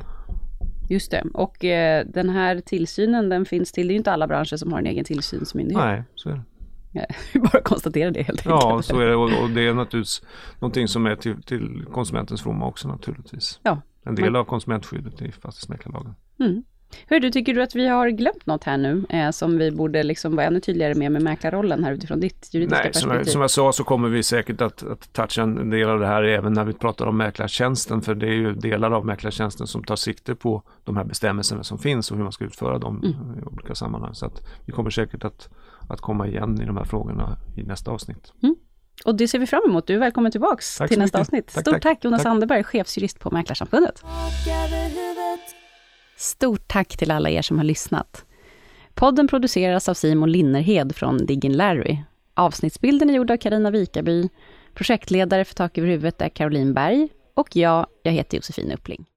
Just det. Och eh, den här tillsynen, den finns till, det är ju inte alla branscher som har en egen tillsynsmyndighet. Nej, så är det. Vi bara konstatera det helt enkelt. Ja, så är det och, och det är naturligtvis någonting som är till, till konsumentens fromma också naturligtvis. Ja. En del av konsumentskyddet i fastighetsmäklarlagen. Mm. Hur du, tycker du att vi har glömt något här nu, eh, som vi borde liksom vara ännu tydligare med, med mäklarrollen här utifrån ditt juridiska Nej, som perspektiv? jag, som jag sa så kommer vi säkert att, att toucha en del av det här även när vi pratar om mäklartjänsten. För det är ju delar av mäklartjänsten som tar sikte på de här bestämmelserna som finns och hur man ska utföra dem Mm. i olika sammanhang. Så att vi kommer säkert att, att komma igen i de här frågorna i nästa avsnitt. Och det ser vi fram emot. Du är välkommen tillbaks Tack till nästa mycket. avsnitt. Tack, Stort tack. tack Jonas Tack. Anderberg, chefsjurist på Mäklarsamfundet. Stort tack till alla er som har lyssnat. Podden produceras av Simon Linnerhed från Diggin Larry. Avsnittsbilden är gjord av Karina Vikaby. Projektledare för Tak över huvudet är Caroline Berg. Och jag, jag heter Josefin Uppling.